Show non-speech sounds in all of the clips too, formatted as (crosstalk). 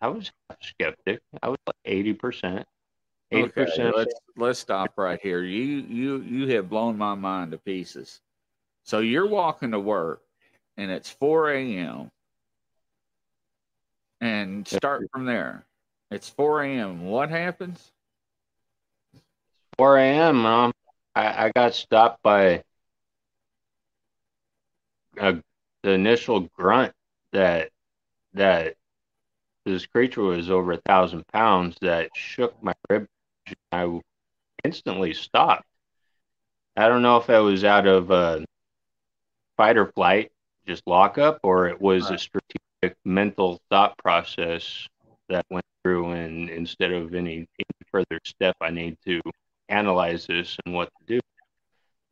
I was skeptic. I was like eighty percent. Eighty percent. Let's let's stop right here. You you you have blown my mind to pieces. So you're walking to work, and it's four a.m. And start from there. It's four a.m. What happens? 4 a.m. Um, I, I got stopped by a, the initial grunt that that this creature was over a thousand pounds that shook my rib. I instantly stopped. I don't know if it was out of a fight or flight, just lockup, or it was right. a strategic mental thought process that went through. And instead of any, any further step, I need to analyze this and what to do.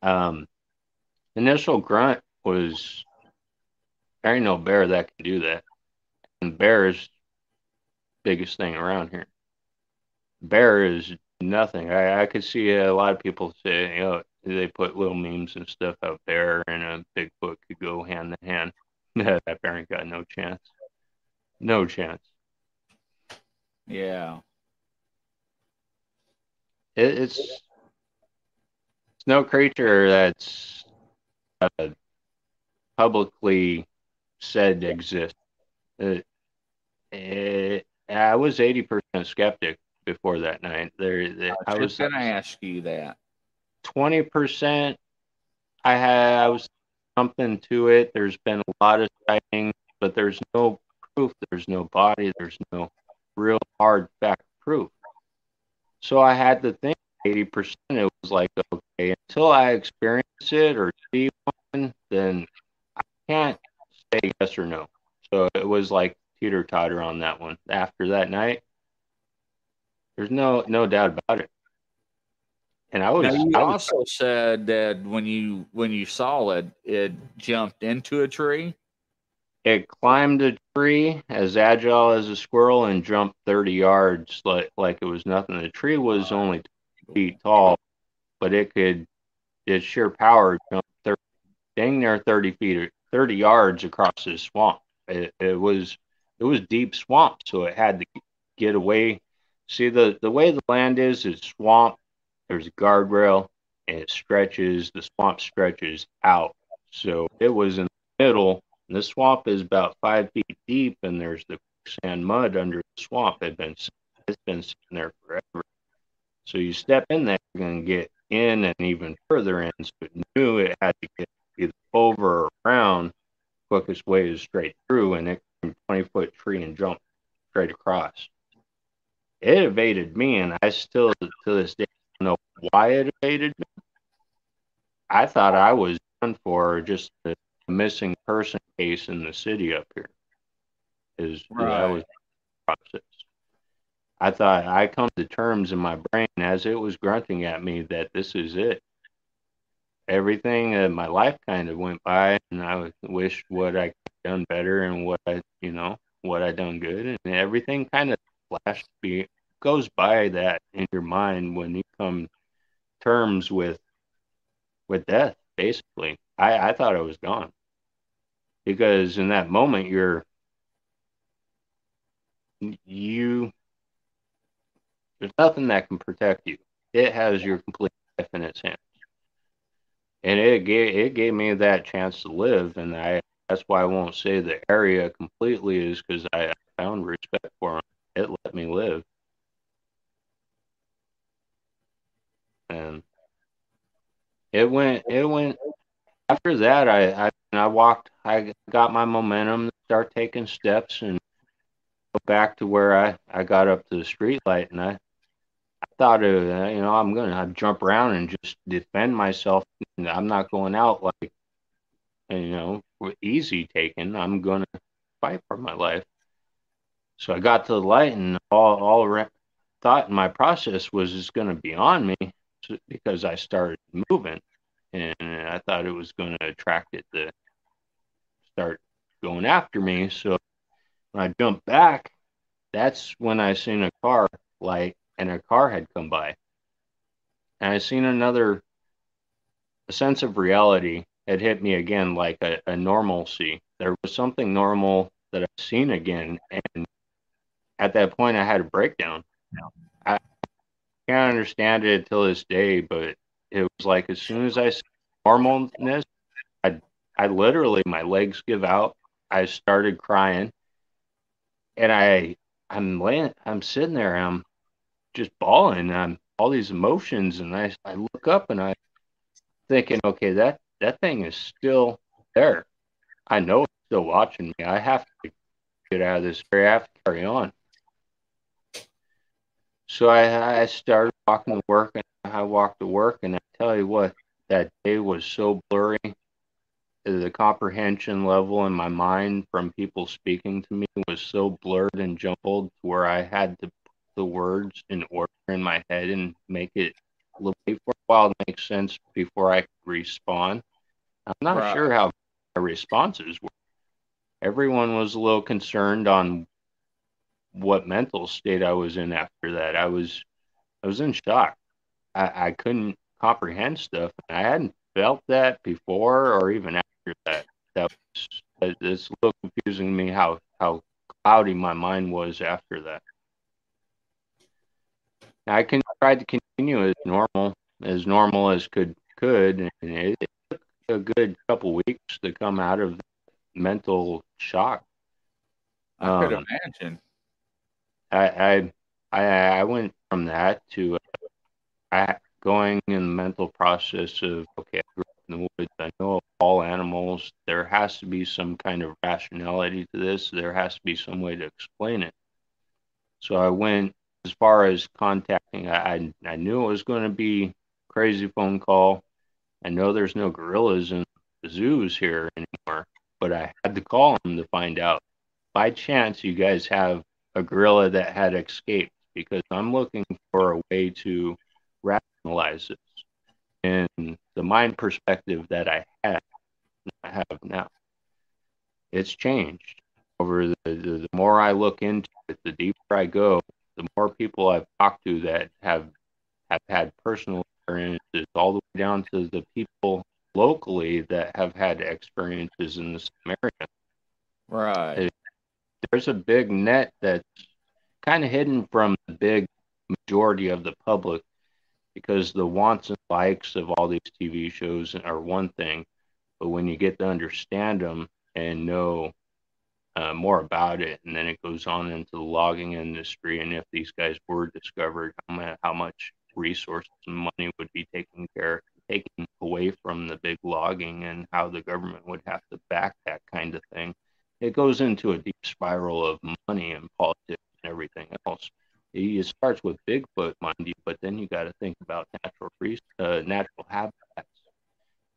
Um, initial grunt was there ain't no bear that can do that. And bear is biggest thing around here. Bear is nothing. I, I could see a lot of people say, you know, they put little memes and stuff out there, and a Bigfoot could go hand in hand. (laughs) that bear ain't got no chance. No chance. Yeah. It, it's it's no creature that's uh, publicly said exists. It, it, I was eighty percent skeptic before that night. There, I, I was going to ask you that. Twenty percent. I had. I was something to it. There's been a lot of sightings, but there's no proof. There's no body. There's no real hard fact proof. So I had to think 80%. It was like, okay, until I experience it or see one, then I can't say yes or no. So it was like teeter totter on that one. After that night, there's no no doubt about it. And I was. Now you I was, also said that when you when you saw it, it jumped into a tree. It climbed a tree as agile as a squirrel and jumped 30 yards like like it was nothing. The tree was only feet tall, but it could its sheer power jump 30, dang near 30 feet, 30 yards across the swamp. It, it was it was deep swamp, so it had to get away. See the the way the land is is swamp. There's a guardrail, and it stretches. The swamp stretches out, so it was in the middle. The swamp is about five feet deep, and there's the sand mud under the swamp. It been it's been sitting there forever. So you step in there, you're to get in and even further in. So it knew it had to get either over or around. Quickest way is straight through, and it came 20 foot tree and jumped straight across. It evaded me, and I still to this day don't know why it evaded me. I thought I was done for just a missing person case in the city up here. Is right. that was process. I thought I come to terms in my brain as it was grunting at me that this is it. Everything in my life kind of went by, and I wished what I done better and what I, you know, what I done good, and everything kind of flashed be goes by that in your mind when you come terms with with death. Basically, I I thought I was gone because in that moment you're you there's nothing that can protect you. It has your complete life in its hands. And it gave it gave me that chance to live, and I that's why I won't say the area completely is because I found respect for it. It let me live, and it went it went after that. I I, I walked. I got my momentum, start taking steps, and go back to where I I got up to the street light, and I I thought, uh, you know, I'm going to jump around and just defend myself. I'm not going out like, you know, easy taken. I'm going to fight for my life. So I got to the light, and all all thought in my process was it's going to be on me because I started moving, and I thought it was going to attract it to start going after me. So when I jumped back, that's when I seen a car light and a car had come by. And I seen another a sense of reality had hit me again like a, a normalcy. There was something normal that I've seen again and at that point, I had a breakdown. I can't understand it till this day, but it was like as soon as I said normalness, I, I literally, my legs give out. I started crying and I, I'm laying, I'm sitting there, I'm just bawling. I'm all these emotions. And I, I look up and I thinking, okay, that, that thing is still there. I know it's still watching me. I have to get out of this. I have to carry on. So I, I started walking to work, and I walked to work, and I tell you what, that day was so blurry. The comprehension level in my mind from people speaking to me was so blurred and jumbled where I had to the words in order in my head and make it wait for a while to make sense before I could respond. I'm not right. sure how my responses were. Everyone was a little concerned on what mental state I was in after that. I was I was in shock. I, I couldn't comprehend stuff. I hadn't felt that before or even after that. That was it's a little confusing to me how how cloudy my mind was after that. I can try to continue as normal as normal as could could, and it, it took a good couple weeks to come out of mental shock. I could um, imagine. I, I I went from that to uh, going in the mental process of okay, I grew up in the woods. I know all animals. There has to be some kind of rationality to this. There has to be some way to explain it. So I went as far as contacting. I I, knew it was going to be crazy phone call. I know there's no gorillas in the zoos here anymore, but I had to call them to find out. By chance, you guys have a gorilla that had escaped because I'm looking for a way to rationalize this in the mind perspective that I had I have now. It's changed over the, the, the more I look into it, the deeper I go, the more people I've talked to that have have had personal experiences, all the way down to the people locally that have had experiences in this area. Right there's a big net that's kind of hidden from the big majority of the public because the wants and likes of all these TV shows are one thing, but when you get to understand them and know uh, more about it, and then it goes on into the logging industry, and if these guys were discovered, how, much resources and money would be taken care taken away from the big logging, and how the government would have to back that kind of thing it goes into a deep spiral of money and politics and everything else. It starts with Bigfoot, mind you, but then you got to think about natural uh, natural habitats.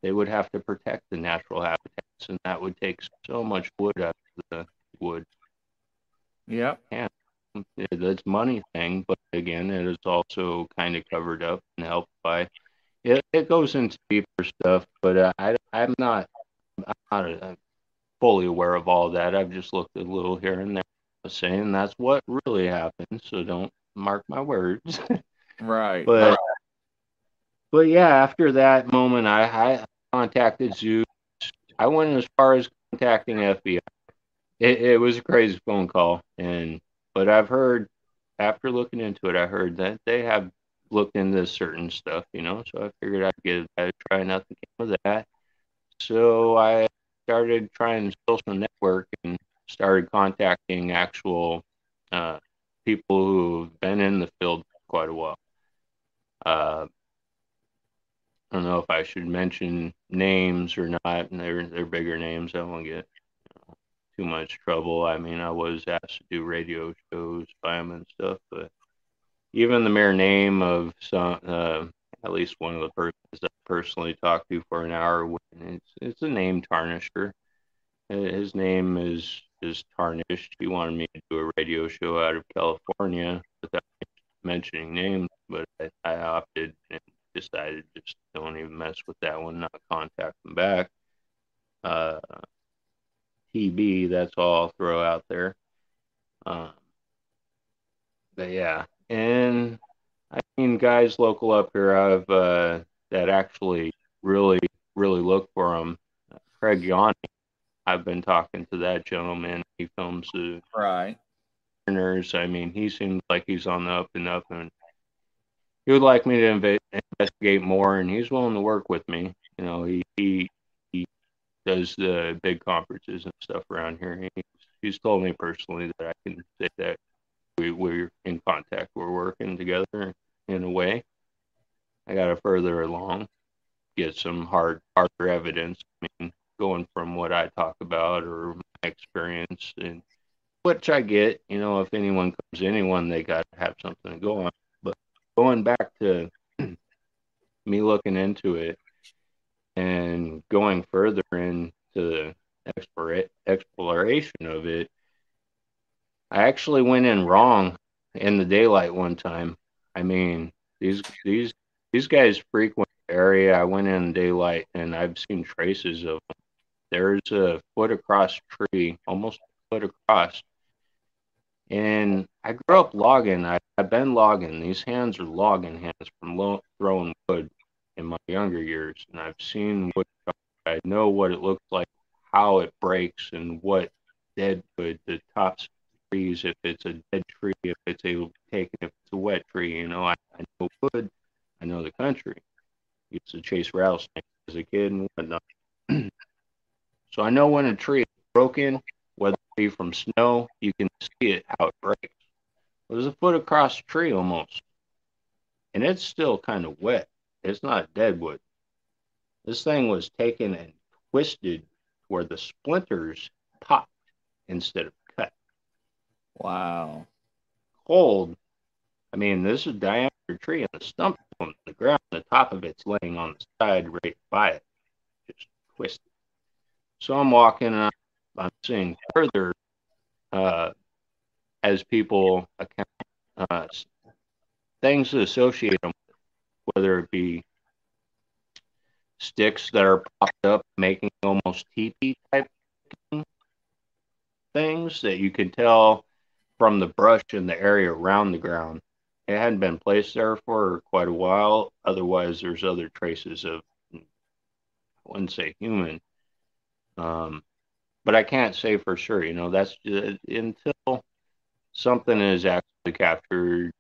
They would have to protect the natural habitats, and that would take so much wood out the wood. Yeah, and it's money thing, but again, it is also kind of covered up and helped by. It, it goes into deeper stuff, but uh, I I'm not I'm not a, fully aware of all that. I've just looked a little here and there, saying that's what really happened. So don't mark my words. (laughs) right. But right. but yeah, after that moment, I, I contacted zoos. I went as far as contacting FBI. It, it was a crazy phone call, and but I've heard after looking into it, I heard that they have looked into certain stuff, you know. So I figured I'd give it a try. Nothing came of that. So I started trying social network and started contacting actual uh, people who've been in the field quite a while. Uh, I don't know if I should mention names or not. They're they're bigger names. I won't get too much trouble. I mean, I was asked to do radio shows by them and stuff, but even the mere name of some, uh, at least one of the persons I personally talked to for an hour. It's it's a name tarnisher. His name is is tarnished. He wanted me to do a radio show out of California without mentioning names, but I, I opted and decided just don't even mess with that one, not contact him back. Uh, TB, that's all I'll throw out there. Um, but yeah, and I mean, guys local up here, I've uh, that actually really, really look for them. Craig Yanni, I've been talking to that gentleman. He films the right. I mean, he seems like he's on the up and up, and he would like me to inv- investigate more, and he's willing to work with me. You know, he does the uh, big conferences and stuff around here. He's, told me personally that I can say that we, we're in contact. We're working together in a way. I got to further along, get some hard, harder evidence. I mean, going from what I talk about or my experience, and which I get. You know, if anyone comes, anyone, they got to have something to go on. But going back to (clears throat) me looking into it and going further into the exploration of it, I actually went in wrong in the daylight one time. I mean, these these these guys frequent the area. I went in daylight and I've seen traces of them. There's a foot across tree, almost a foot across. And I grew up logging. I, I've been logging. These hands are logging hands from lo- throwing wood in my younger years. And I've seen wood. I know what it looks like, how it breaks, and what dead wood, the tops trees, if it's a dead tree, if it's able to take if it's a wet tree. You know, I, I know wood, I know the country. Used to chase rattlesnakes as a kid and whatnot. (clears throat) so I know when a tree is broken, whether it be from snow, you can see it how it breaks. It was a foot across the tree almost. And it's still kind of wet. It's not dead wood. This thing was taken and twisted where the splinters popped instead of Wow. Cold. I mean, this is a diameter tree, and the stump on the ground, the top of it's laying on the side right by it, just twisted. So I'm walking, and I'm, I'm seeing further uh, as people account uh, things that associate them, whether it be sticks that are popped up, making almost teepee type things that you can tell from the brush in the area around the ground. It hadn't been placed there for quite a while. Otherwise, there's other traces of, I wouldn't say human, um, but I can't say for sure. You know, that's just, until something is actually captured.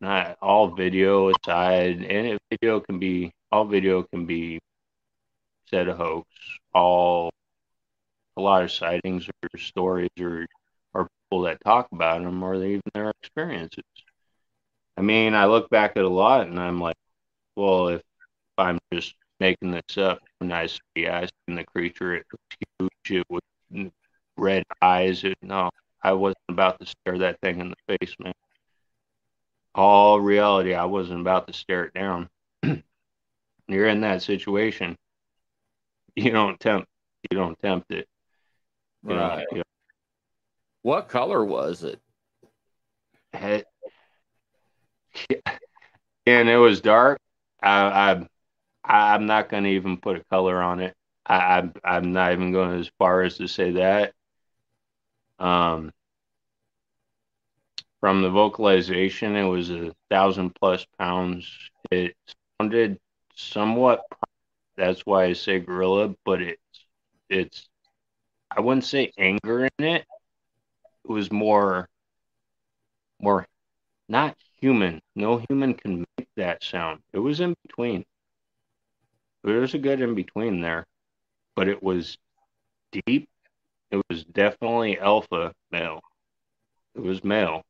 Not all video aside, and video can be all video can be said a hoax. All a lot of sightings or stories or people that talk about them or even their experiences. I mean, I look back at a lot and I'm like, well, if I'm just making this up, when I see I seen the creature, it was huge, it was red eyes. It, no, I wasn't about to stare that thing in the face, man. All reality, I wasn't about to stare it down. (clears throat) You're in that situation. You don't tempt. You don't tempt it. Right. You know, what color was it? and it was dark. I, I I'm not going to even put a color on it. I, I'm I'm not even going as far as to say that. Um, from the vocalization, it was a thousand plus pounds. It sounded somewhat. That's why I say gorilla, but it's it's. I wouldn't say anger in it was more more not human. No human can make that sound. It was in between. There was a good in between there, but it was deep. It was definitely alpha male. It was male,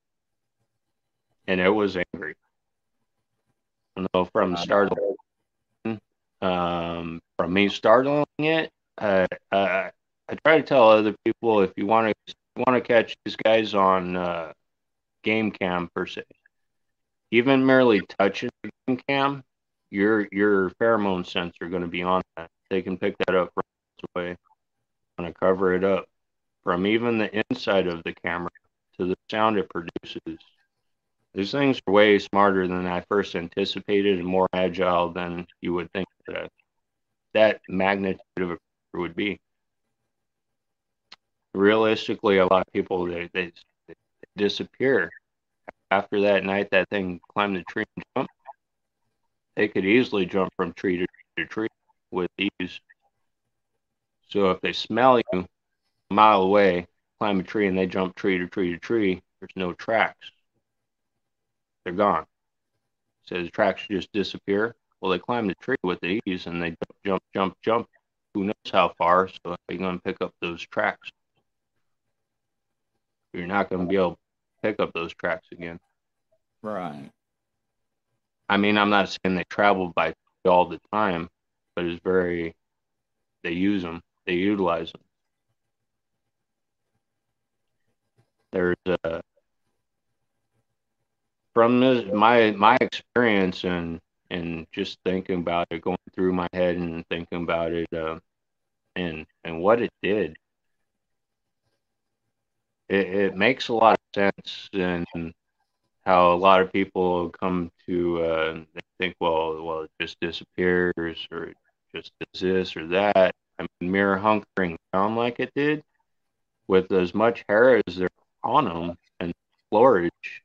and it was angry. I know from startling, um, from me startling it, uh, uh, I try to tell other people if you want to want to catch these guys on uh, game cam per se, even merely touching the game cam, your your pheromone sensor going to be on that. They can pick that up right away. Going to cover it up from even the inside of the camera to the sound it produces. These things are way smarter than I first anticipated and more agile than you would think that that magnitude of a would be realistically, a lot of people they, they, they disappear after that night. That thing climbed the tree and jumped. They could easily jump from tree to tree to tree with ease. So if they smell you a mile away, climb a tree, and they jump tree to tree to tree, There's no tracks. They're gone. So the tracks just disappear. Well, they climb the tree with ease and they jump, jump, jump. Who knows how far? So how are you going to pick up those tracks? You're not going to be able to pick up those tracks again. Right. I mean, I'm not saying they travel by all the time, but it's very, they use them, they utilize them. There's a, from this, my my experience and and just thinking about it, going through my head and thinking about it, uh, and and what it did, it, it makes a lot of sense and how a lot of people come to uh, think, well, well, it just disappears or it just does this or that. I mean, mirror hunkering down like it did, with as much hair as there on them and storage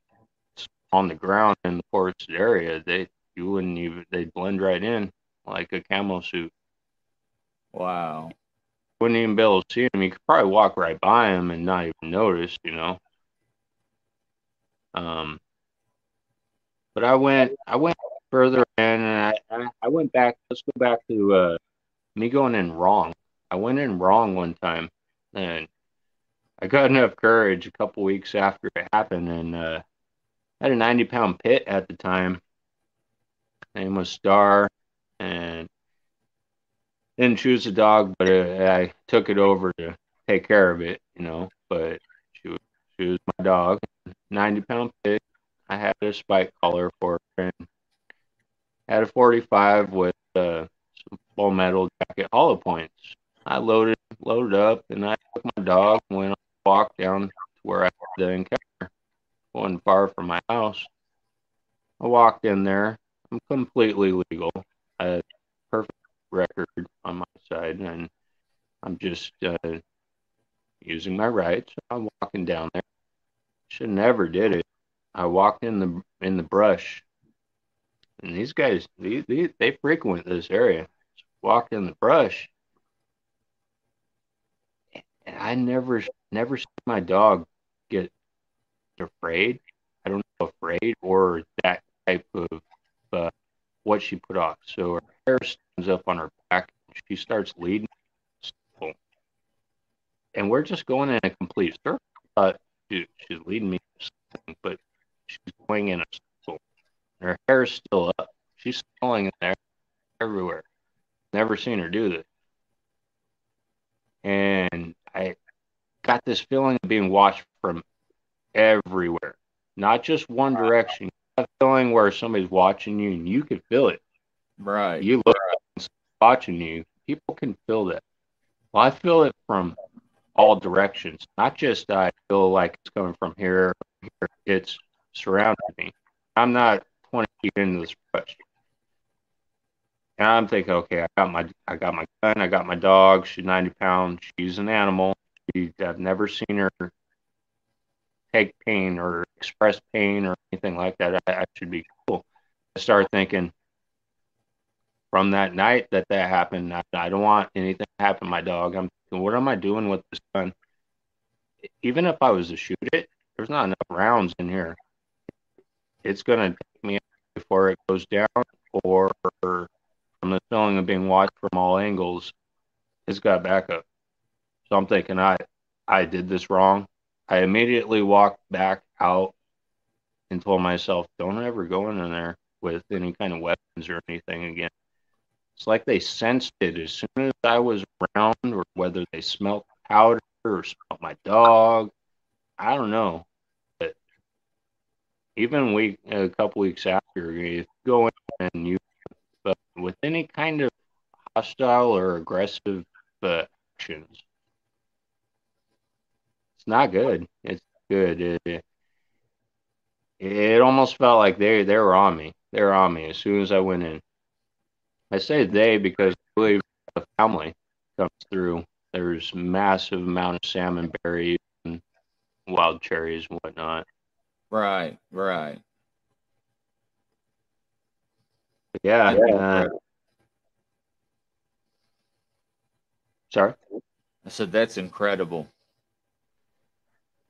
on the ground in the forested area, they you wouldn't even they'd blend right in like a camo suit. Wow. Wouldn't even be able to see him. You could probably walk right by him and not even notice, you know. Um, but I went I went further in and I, I went back. Let's go back to uh, me going in wrong. I went in wrong one time and I got enough courage a couple weeks after it happened and uh, had a 90 pound pit at the time. Name was Star and didn't choose a dog, but I took it over to take care of it, you know. But she was, she was my dog, 90 pound pig. I had a spike collar for her and had a 45 with uh, some full metal jacket hollow points. I loaded loaded up and I took my dog and went on a walk down to where I had the encounter. Wasn't far from my house. I walked in there. I'm completely legal. I perfect record on my side and I'm just uh, using my rights. I'm walking down there. Should never did it. I walked in the in the brush, and these guys they they, they frequent this area. Walked in the brush, and I never never see my dog get afraid. I don't know afraid or that type of uh, what she put off. So hair stands up on her back. She starts leading, and we're just going in a complete circle. Uh, she, she's leading me, but She's going in a circle. Her hair's still up. She's falling in there everywhere. Never seen her do this. And I got this feeling of being watched from everywhere, not just one direction. That feeling where somebody's watching you and you can feel it. Right. You look right. watching you. People can feel that. Well, I feel it from all directions. Not just I feel like it's coming from here. here. It's surrounding me. I'm not 20 feet into this brush. And I'm thinking, okay, I got my I got my gun, I got my dog. She's 90 pounds. She's an animal. She, I've never seen her take pain or express pain or anything like that. I, I should be cool. I started thinking from that night that that happened. I, I don't want anything to happen my dog. I'm thinking, what am I doing with this gun? Even if I was to shoot it, there's not enough rounds in here it's going to take me before it goes down, or from the feeling of being watched from all angles, it's got backup. So I'm thinking I I did this wrong. I immediately walked back out and told myself, don't ever go in there with any kind of weapons or anything again. It's like they sensed it as soon as I was around, or whether they smelt powder or smelt my dog. I don't know But even week a couple weeks after, if you go in and you but with any kind of hostile or aggressive uh, actions, it's not good. It's good. It, it almost felt like they they were on me. They were on me as soon as I went in. I say they because I believe the family comes through. There's massive amount of salmon berries and wild cherries and whatnot. Right, right. Yeah. Uh, sorry. I said that's incredible.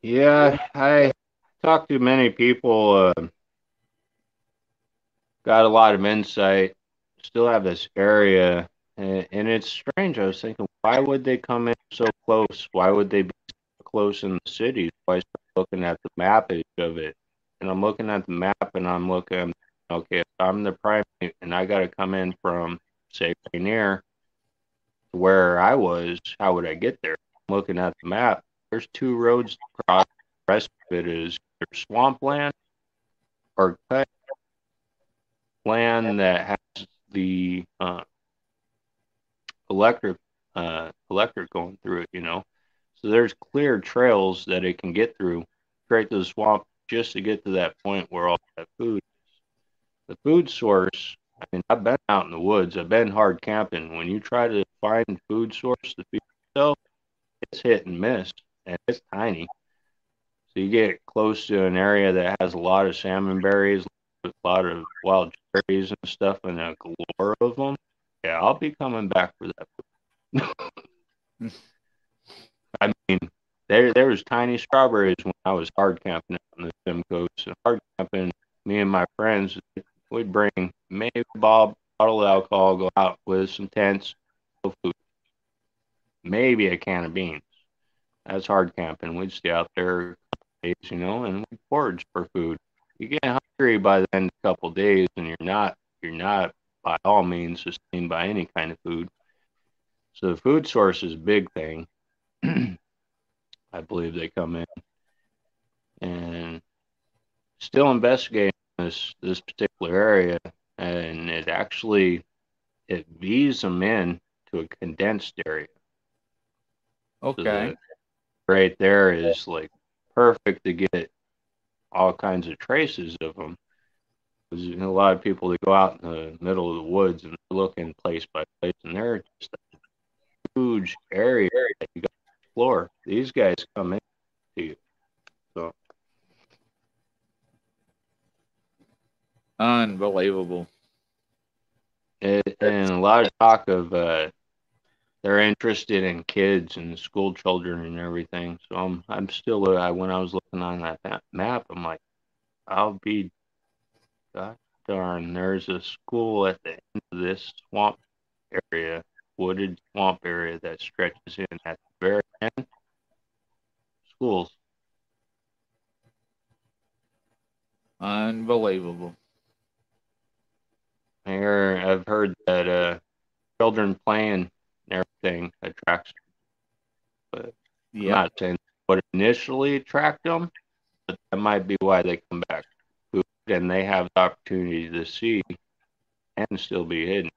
Yeah, I talked to many people, uh, got a lot of insight. Still have this area, and, it's strange. I was thinking, why would they come in so close? Why would they be so close in the cities? Why looking at the mappage of it? And I'm looking at the map, and I'm looking, okay, I'm the primate, and I got to come in from say Rainier to where I was, how would I get there? I'm looking at the map. There's two roads across. The rest of it is swampland or cut land that has the uh, electric uh, electric going through it, you know. So there's clear trails that it can get through straight to the swamp just to get to that point where all that food is. The food source, I mean, I've been out in the woods, I've been hard camping. When you try to find food source to feed yourself, it's hit and miss, and it's tiny. So you get close to an area that has a lot of salmon berries, a lot of wild cherries and stuff, and a galore of them. Yeah, I'll be coming back for that. (laughs) I mean, there there was tiny strawberries when I was hard camping on the Simcoe. So hard camping, me and my friends, we'd bring maybe a bottle of alcohol, go out with some tents, food, maybe a can of beans. That's hard camping. We'd stay out there you know, and we'd forage for food. You get by the end of a couple of days, and you're not you're not by all means sustained by any kind of food. So the food source is a big thing. (clears throat) I believe they come in and still investigating this this particular area, and it actually it V's them in to a condensed area. Okay. So right there is like perfect to get all kinds of traces of them. Because you know, a lot of people that go out in the middle of the woods and looking place by place, and they're just a huge area that you got to explore. These guys come in to you. So unbelievable. It, and a lot of talk of uh, they're interested in kids and school children and everything. So I'm I'm still uh, when I was looking on that map, I'm like, I'll be, God darn, there's a school at the end of this swamp area, wooded swamp area that stretches in at the very end. Schools. Unbelievable. Here, I've heard that uh, children playing and everything attracts them. But yeah. I'm not saying what initially attract them, but that might be why they come back. And they have the opportunity to see and still be hidden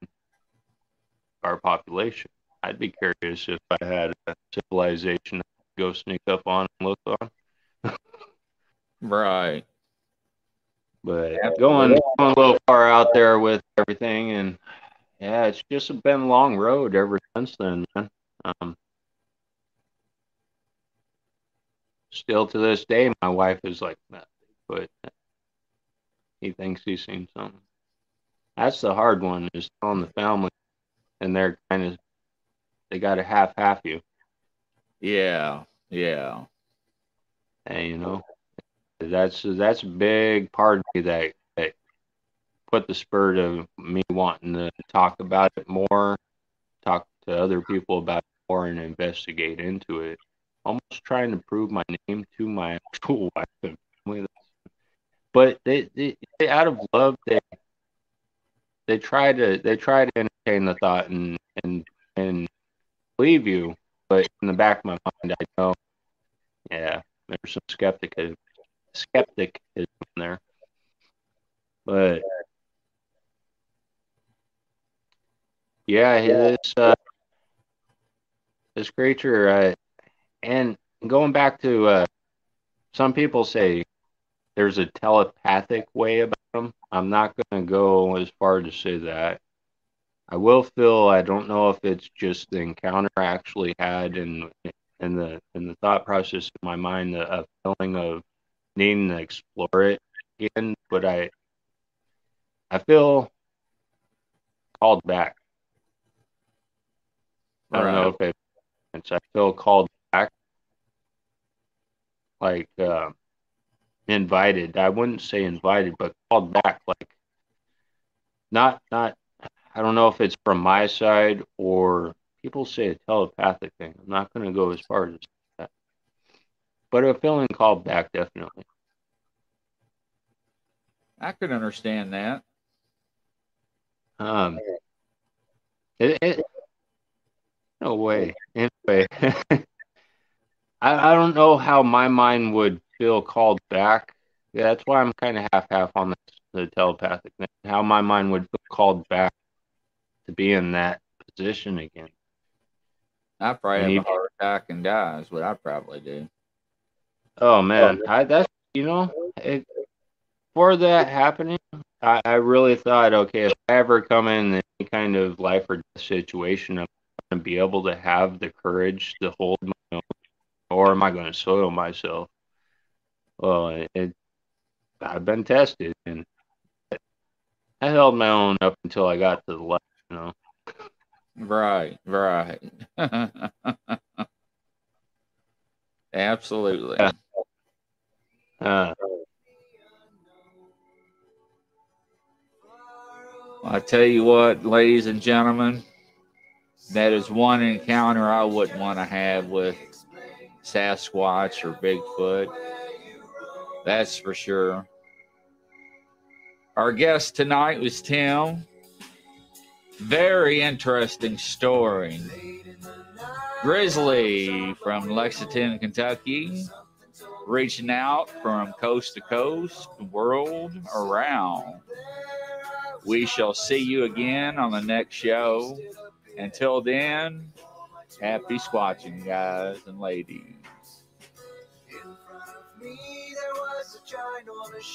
our population. I'd be curious if I had a civilization to go sneak up on and look on. right. But going, going a little far out there with everything and yeah, it's just been a long road ever since then, man. Um, still to this day, my wife is like, but he thinks he's seen something. That's the hard one is telling the family, and they're kind of they got to half half you. Yeah, yeah. And you know, that's that's a big part of me that put the spirit of me wanting to talk about it more, talk to other people about it more, and investigate into it. Almost trying to prove my name to my (laughs) actual wife and family. But they, they, they out of love, they they try to they try to entertain the thought and and and believe you, but in the back of my mind, I know, yeah, there's some skepticism, skepticism there. But Yeah, this uh, this creature, uh, and going back to uh, some people say there's a telepathic way about them. I'm not going to go as far to say that. I will feel I don't know if it's just the encounter I actually had and in the in the thought process in my mind the a feeling of needing to explore it again, but I I feel called back. I don't know if it, I feel called back. Like uh, invited. I wouldn't say invited, but called back. Like not not. I don't know if it's from my side or people say a telepathic thing. I'm not going to go as far as that, but a feeling called back definitely. I could understand that. Um, it, it no way. Anyway, (laughs) I I don't know how my mind would feel called back. Yeah, that's why I'm kind of half half on the, the telepathic thing. How my mind would feel called back to be in that position again. I probably have a heart attack and die is what I probably do. Oh man, I that's you know, it, for that happening, I, I really thought, okay, if I ever come in any kind of life or death situation, I'm going to be able to have the courage to hold my own, or am I going to soil myself? Well, it, it, I've been tested, and I held my own up until I got to the left, you know. Right, right. (laughs) Absolutely. (laughs) Uh, I tell you what, ladies and gentlemen, that is one encounter I wouldn't want to have with Sasquatch or Bigfoot. That's for sure. Our guest tonight was Tim. Very interesting story. Grizzly from Lexington, Kentucky, reaching out from coast to coast, world around. We shall see you again on the next show. Until then, happy squatching, guys and ladies. ginormous